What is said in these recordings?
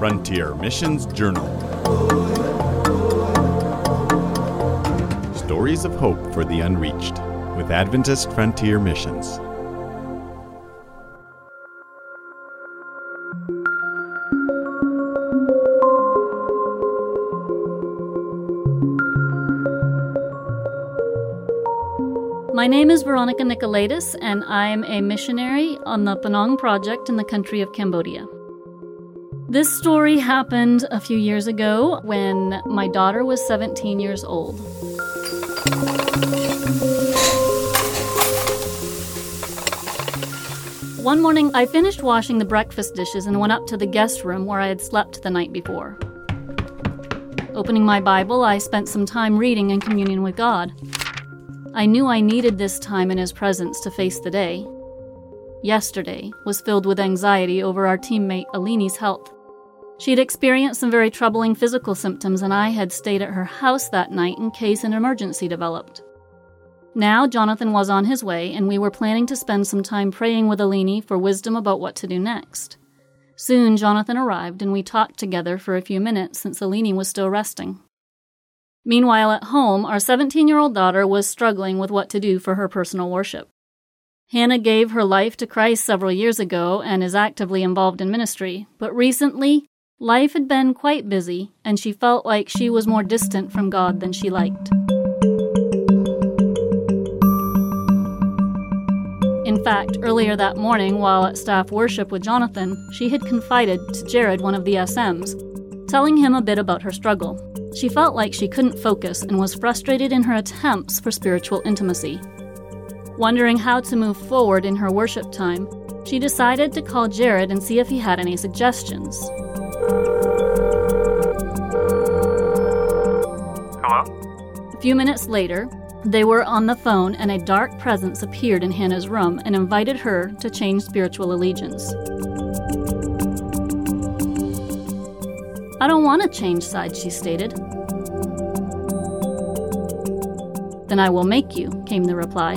Frontier Missions Journal. Stories of Hope for the Unreached with Adventist Frontier Missions. My name is Veronica Nicholaides, and I'm a missionary on the Pnong Project in the country of Cambodia. This story happened a few years ago when my daughter was 17 years old. One morning, I finished washing the breakfast dishes and went up to the guest room where I had slept the night before. Opening my Bible, I spent some time reading and communion with God. I knew I needed this time in His presence to face the day. Yesterday was filled with anxiety over our teammate Alini's health. She had experienced some very troubling physical symptoms, and I had stayed at her house that night in case an emergency developed. Now, Jonathan was on his way, and we were planning to spend some time praying with Alini for wisdom about what to do next. Soon, Jonathan arrived, and we talked together for a few minutes since Alini was still resting. Meanwhile, at home, our 17 year old daughter was struggling with what to do for her personal worship. Hannah gave her life to Christ several years ago and is actively involved in ministry, but recently, life had been quite busy, and she felt like she was more distant from God than she liked. In fact, earlier that morning, while at staff worship with Jonathan, she had confided to Jared, one of the SMs, telling him a bit about her struggle. She felt like she couldn't focus and was frustrated in her attempts for spiritual intimacy. Wondering how to move forward in her worship time, she decided to call Jared and see if he had any suggestions. Hello? A few minutes later, they were on the phone and a dark presence appeared in Hannah's room and invited her to change spiritual allegiance. I don't want to change sides, she stated. Then I will make you, came the reply.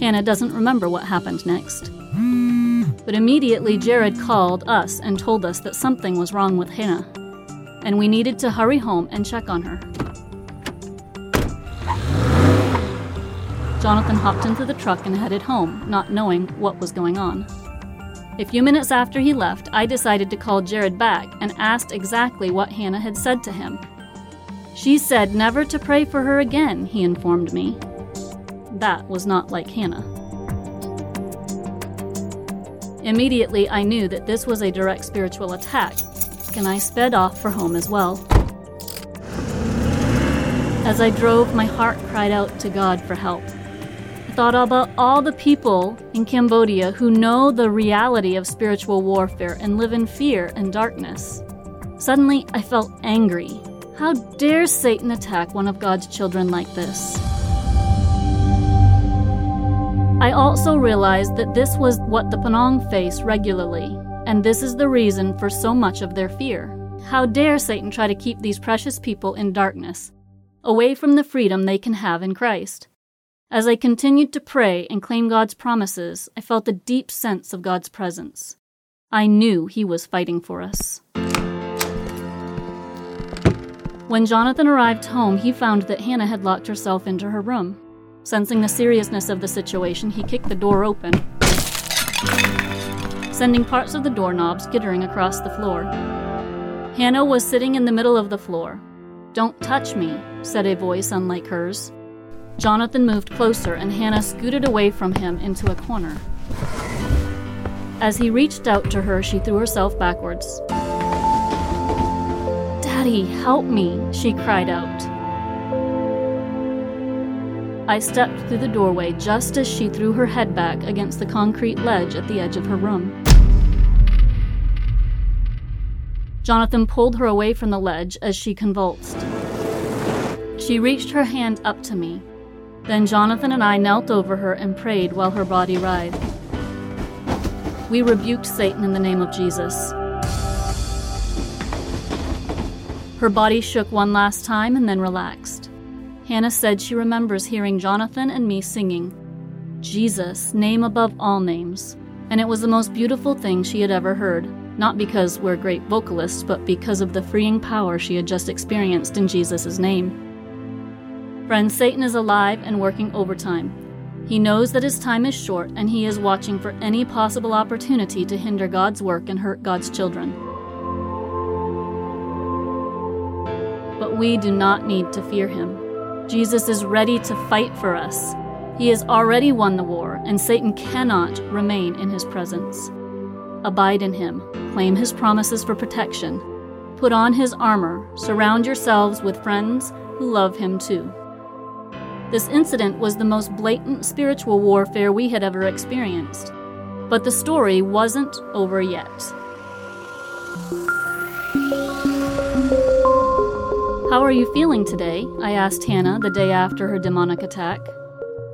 Hannah doesn't remember what happened next. But immediately Jared called us and told us that something was wrong with Hannah, and we needed to hurry home and check on her. Jonathan hopped into the truck and headed home, not knowing what was going on. A few minutes after he left, I decided to call Jared back and asked exactly what Hannah had said to him. She said never to pray for her again, he informed me. That was not like Hannah. Immediately, I knew that this was a direct spiritual attack, and I sped off for home as well. As I drove, my heart cried out to God for help I thought about all the people in Cambodia who know the reality of spiritual warfare and live in fear and darkness. Suddenly, I felt angry. How dare Satan attack one of God's children like this? I also realized that this was what the Pnong face regularly, and this is the reason for so much of their fear. How dare Satan try to keep these precious people in darkness, away from the freedom they can have in Christ? As I continued to pray and claim God's promises, I felt a deep sense of God's presence. I knew He was fighting for us. When Jonathan arrived home, he found that Hannah had locked herself into her room. Sensing the seriousness of the situation, he kicked the door open, sending parts of the doorknob skittering across the floor. Hannah was sitting in the middle of the floor. Don't touch me, said a voice unlike hers. Jonathan moved closer, and Hannah scooted away from him into a corner. As he reached out to her, she threw herself backwards. Daddy, help me, she cried out. I stepped through the doorway just as she threw her head back against the concrete ledge at the edge of her room. Jonathan pulled her away from the ledge as she convulsed. She reached her hand up to me, then Jonathan and I knelt over her and prayed while her body writhed. We rebuked Satan in the name of Jesus. Her body shook one last time and then relaxed. Hannah said she remembers hearing Jonathan and me singing, Jesus, name above all names. And it was the most beautiful thing she had ever heard, not because we're great vocalists, but because of the freeing power she had just experienced in Jesus' name. Friends, Satan is alive and working overtime. He knows that his time is short, and he is watching for any possible opportunity to hinder God's work and hurt God's children. But we do not need to fear him. Jesus is ready to fight for us. He has already won the war, and Satan cannot remain in his presence. Abide in him, claim his promises for protection, put on his armor, surround yourselves with friends who love him too. This incident was the most blatant spiritual warfare we had ever experienced. But the story wasn't over yet. How are you feeling today? I asked Hannah the day after her demonic attack.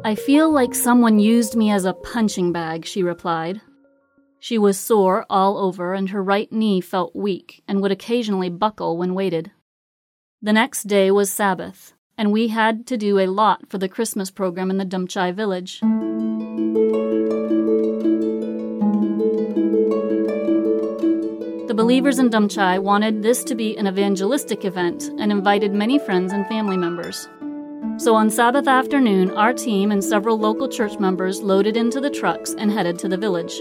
I feel like someone used me as a punching bag, she replied. She was sore all over, and her right knee felt weak and would occasionally buckle when weighted. The next day was Sabbath, and we had to do a lot for the Christmas program in the Dumchai village. The believers in Dumchai wanted this to be an evangelistic event and invited many friends and family members. So on Sabbath afternoon, our team and several local church members loaded into the trucks and headed to the village.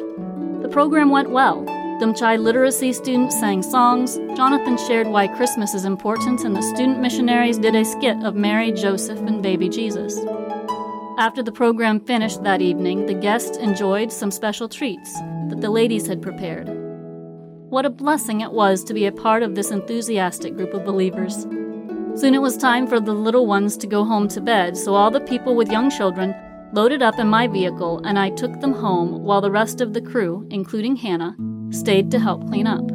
The program went well, Dumchai literacy students sang songs, Jonathan shared why Christmas is important, and the student missionaries did a skit of Mary, Joseph, and baby Jesus. After the program finished that evening, the guests enjoyed some special treats that the ladies had prepared. What a blessing it was to be a part of this enthusiastic group of believers. Soon it was time for the little ones to go home to bed, so all the people with young children loaded up in my vehicle and I took them home while the rest of the crew, including Hannah, stayed to help clean up.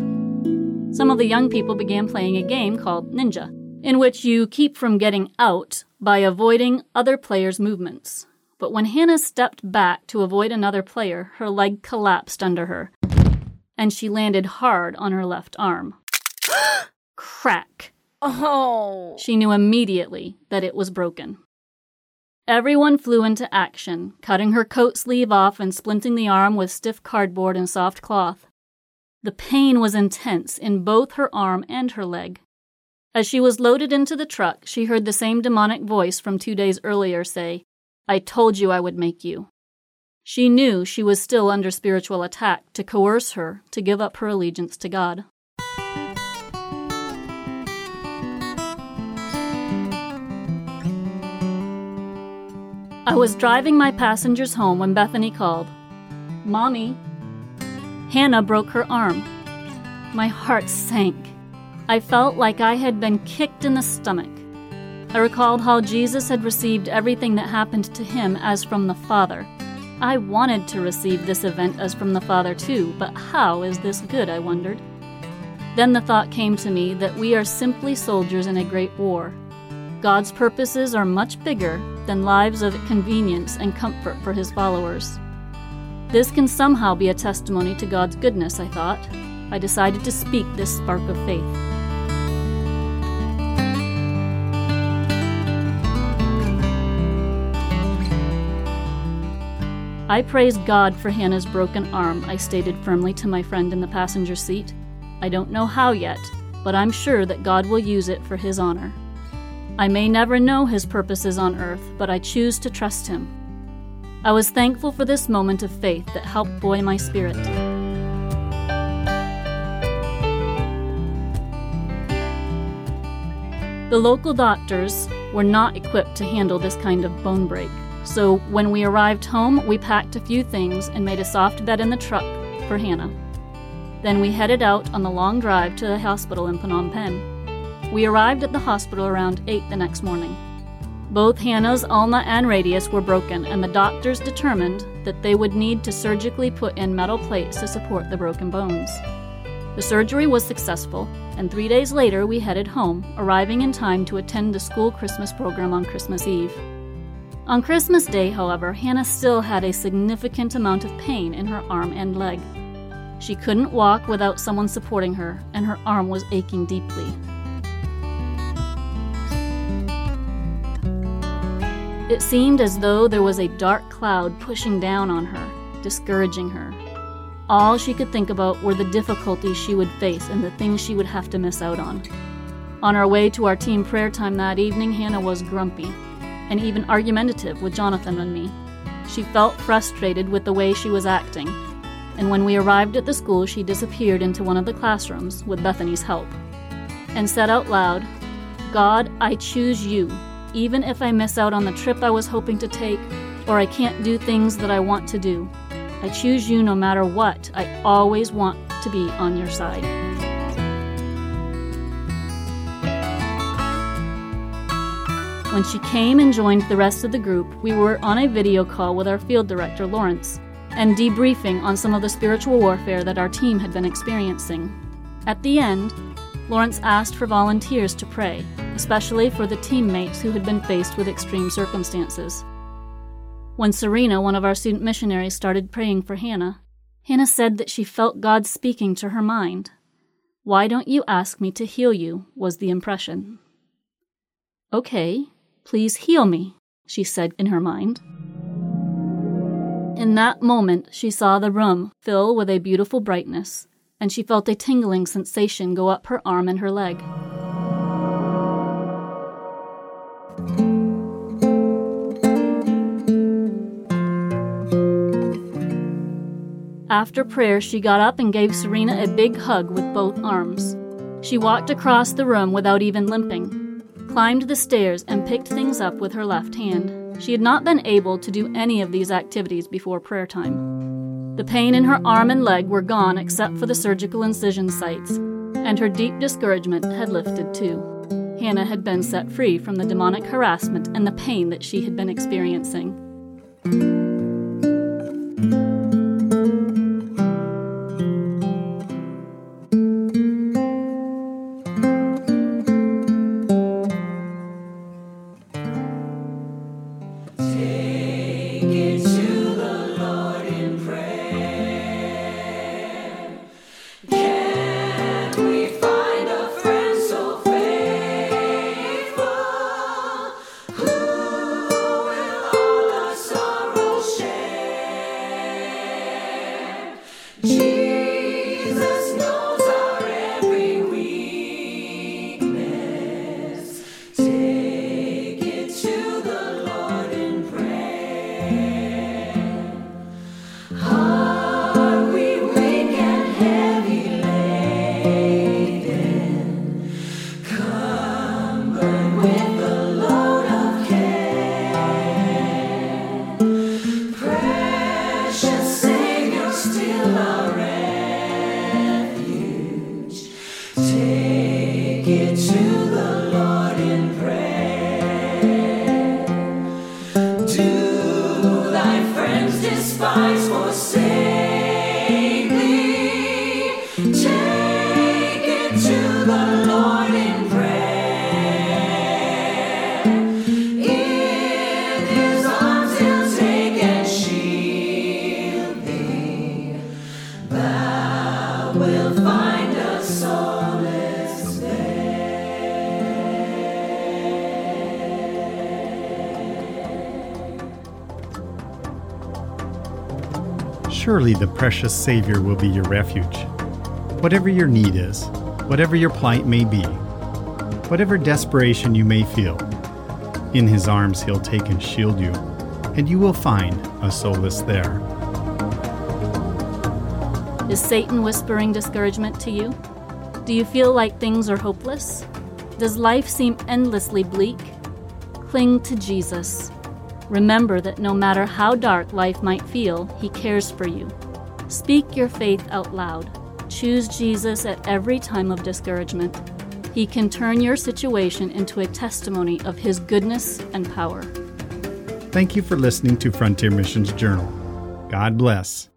Some of the young people began playing a game called Ninja, in which you keep from getting out by avoiding other players' movements. But when Hannah stepped back to avoid another player, her leg collapsed under her, and she landed hard on her left arm. Crack! Oh! She knew immediately that it was broken. Everyone flew into action, cutting her coat sleeve off and splinting the arm with stiff cardboard and soft cloth. The pain was intense in both her arm and her leg. As she was loaded into the truck, she heard the same demonic voice from two days earlier say, I told you I would make you. She knew she was still under spiritual attack to coerce her to give up her allegiance to God. I was driving my passengers home when Bethany called. Mommy, Hannah broke her arm. My heart sank. I felt like I had been kicked in the stomach. I recalled how Jesus had received everything that happened to him as from the Father. I wanted to receive this event as from the Father too, but how is this good, I wondered. Then the thought came to me that we are simply soldiers in a great war. God's purposes are much bigger than lives of convenience and comfort for his followers. This can somehow be a testimony to God's goodness, I thought. I decided to speak this spark of faith. I praise God for Hannah's broken arm, I stated firmly to my friend in the passenger seat. I don't know how yet, but I'm sure that God will use it for His honor. I may never know His purposes on earth, but I choose to trust Him. I was thankful for this moment of faith that helped buoy my spirit. The local doctors were not equipped to handle this kind of bone break, so when we arrived home, we packed a few things and made a soft bed in the truck for Hannah. Then we headed out on the long drive to the hospital in Phnom Penh. We arrived at the hospital around 8 the next morning. Both Hannah's ulna and radius were broken, and the doctors determined that they would need to surgically put in metal plates to support the broken bones. The surgery was successful, and three days later we headed home, arriving in time to attend the school Christmas program on Christmas Eve. On Christmas Day, however, Hannah still had a significant amount of pain in her arm and leg. She couldn't walk without someone supporting her, and her arm was aching deeply. It seemed as though there was a dark cloud pushing down on her, discouraging her. All she could think about were the difficulties she would face and the things she would have to miss out on. On our way to our team prayer time that evening, Hannah was grumpy and even argumentative with Jonathan and me. She felt frustrated with the way she was acting, and when we arrived at the school, she disappeared into one of the classrooms with Bethany's help and said out loud, God, I choose you, even if I miss out on the trip I was hoping to take or I can't do things that I want to do. I choose you no matter what. I always want to be on your side. When she came and joined the rest of the group, we were on a video call with our field director, Lawrence, and debriefing on some of the spiritual warfare that our team had been experiencing. At the end, Lawrence asked for volunteers to pray, especially for the teammates who had been faced with extreme circumstances. When Serena, one of our student missionaries, started praying for Hannah, Hannah said that she felt God speaking to her mind. Why don't you ask me to heal you? was the impression. Okay, please heal me, she said in her mind. In that moment, she saw the room fill with a beautiful brightness, and she felt a tingling sensation go up her arm and her leg. After prayer, she got up and gave Serena a big hug with both arms. She walked across the room without even limping, climbed the stairs, and picked things up with her left hand. She had not been able to do any of these activities before prayer time. The pain in her arm and leg were gone except for the surgical incision sites, and her deep discouragement had lifted too. Hannah had been set free from the demonic harassment and the pain that she had been experiencing. Surely the precious Savior will be your refuge. Whatever your need is, whatever your plight may be, whatever desperation you may feel, in His arms He'll take and shield you, and you will find a solace there. Is Satan whispering discouragement to you? Do you feel like things are hopeless? Does life seem endlessly bleak? Cling to Jesus. Remember that no matter how dark life might feel, He cares for you. Speak your faith out loud. Choose Jesus at every time of discouragement. He can turn your situation into a testimony of His goodness and power. Thank you for listening to Frontier Missions Journal. God bless.